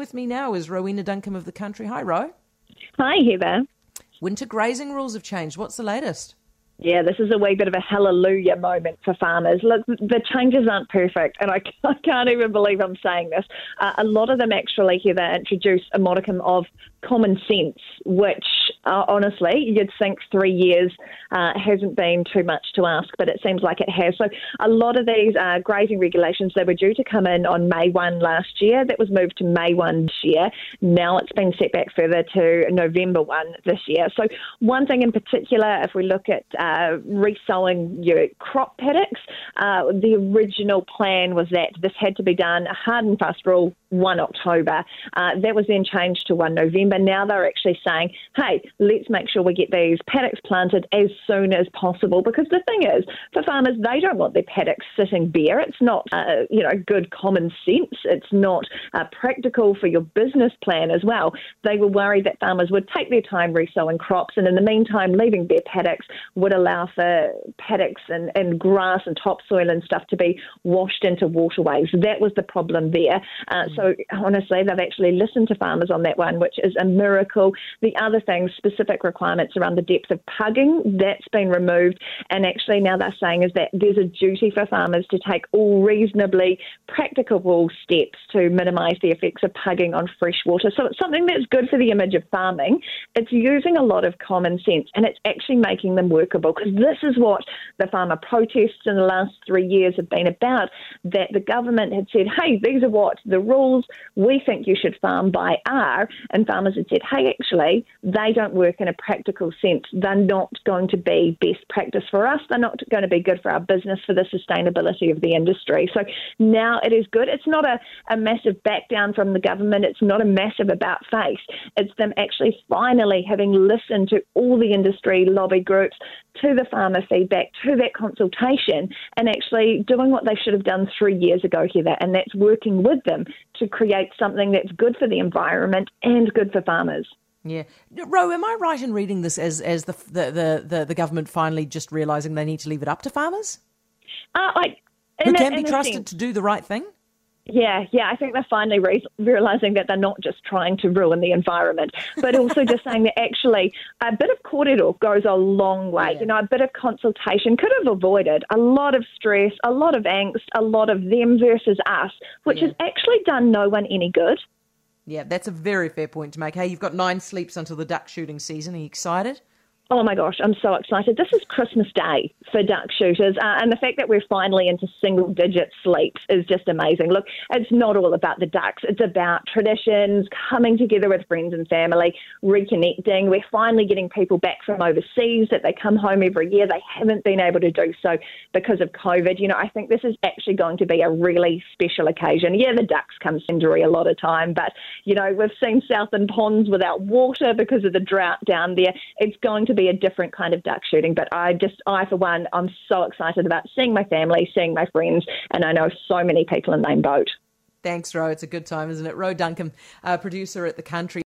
with me now is Rowena Duncum of the Country. Hi, Ro. Hi, Heather. Winter grazing rules have changed. What's the latest? Yeah, this is a wee bit of a hallelujah moment for farmers. Look, the changes aren't perfect, and I, I can't even believe I'm saying this. Uh, a lot of them actually, Heather, introduce a modicum of common sense, which uh, honestly, you'd think three years uh, hasn't been too much to ask, but it seems like it has. So a lot of these uh, grazing regulations, they were due to come in on May 1 last year. That was moved to May 1 this year. Now it's been set back further to November 1 this year. So one thing in particular, if we look at uh, resowing your crop paddocks, uh, the original plan was that this had to be done, a hard and fast rule, 1 October. Uh, that was then changed to 1 November. Now they're actually saying, hey, let's make sure we get these paddocks planted as soon as possible. Because the thing is, for farmers, they don't want their paddocks sitting bare. It's not, uh, you know, good common sense. It's not uh, practical for your business plan as well. They were worried that farmers would take their time resowing crops, and in the meantime, leaving bare paddocks would allow for paddocks and, and grass and topsoil and stuff to be washed into waterways. That was the problem there. Uh, so honestly, they've actually listened to farmers on that one, which is a miracle. The other thing, specific requirements around the depth of pugging, that's been removed. And actually, now they're saying is that there's a duty for farmers to take all reasonably practicable steps to minimise the effects of pugging on fresh water. So it's something that's good for the image of farming. It's using a lot of common sense and it's actually making them workable because this is what the farmer protests in the last three years have been about. That the government had said, hey, these are what the rules we think you should farm by are. And farmers had said, hey, actually, they don't work in a practical sense. They're not going to be best practice for us. They're not going to be good for our business, for the sustainability of the industry. So now it is good. It's not a, a massive back down from the government. It's not a massive about face. It's them actually finally having listened to all the industry lobby groups, to the farmer feedback, to that consultation, and actually doing what they should have done three years ago, Heather, and that's working with them to create something that's good for the environment and good for farmers. Yeah, Ro, am I right in reading this as as the the the, the government finally just realizing they need to leave it up to farmers, uh, I, who can be trusted to do the right thing? Yeah, yeah, I think they're finally re- realizing that they're not just trying to ruin the environment, but also just saying that actually a bit of kōrero goes a long way. Yeah. You know, a bit of consultation could have avoided a lot of stress, a lot of angst, a lot of them versus us, which yeah. has actually done no one any good. Yeah, that's a very fair point to make. Hey, you've got nine sleeps until the duck shooting season. Are you excited? Oh my gosh, I'm so excited. This is Christmas Day for duck shooters, uh, and the fact that we're finally into single digit sleeps is just amazing. Look, it's not all about the ducks, it's about traditions, coming together with friends and family, reconnecting. We're finally getting people back from overseas that they come home every year. They haven't been able to do so because of COVID. You know, I think this is actually going to be a really special occasion. Yeah, the ducks come cindery a lot of time, but, you know, we've seen Southland ponds without water because of the drought down there. It's going to be be a different kind of duck shooting. But I just, I for one, I'm so excited about seeing my family, seeing my friends, and I know so many people in the boat. Thanks, Ro. It's a good time, isn't it? Ro Duncum, uh, producer at The Country.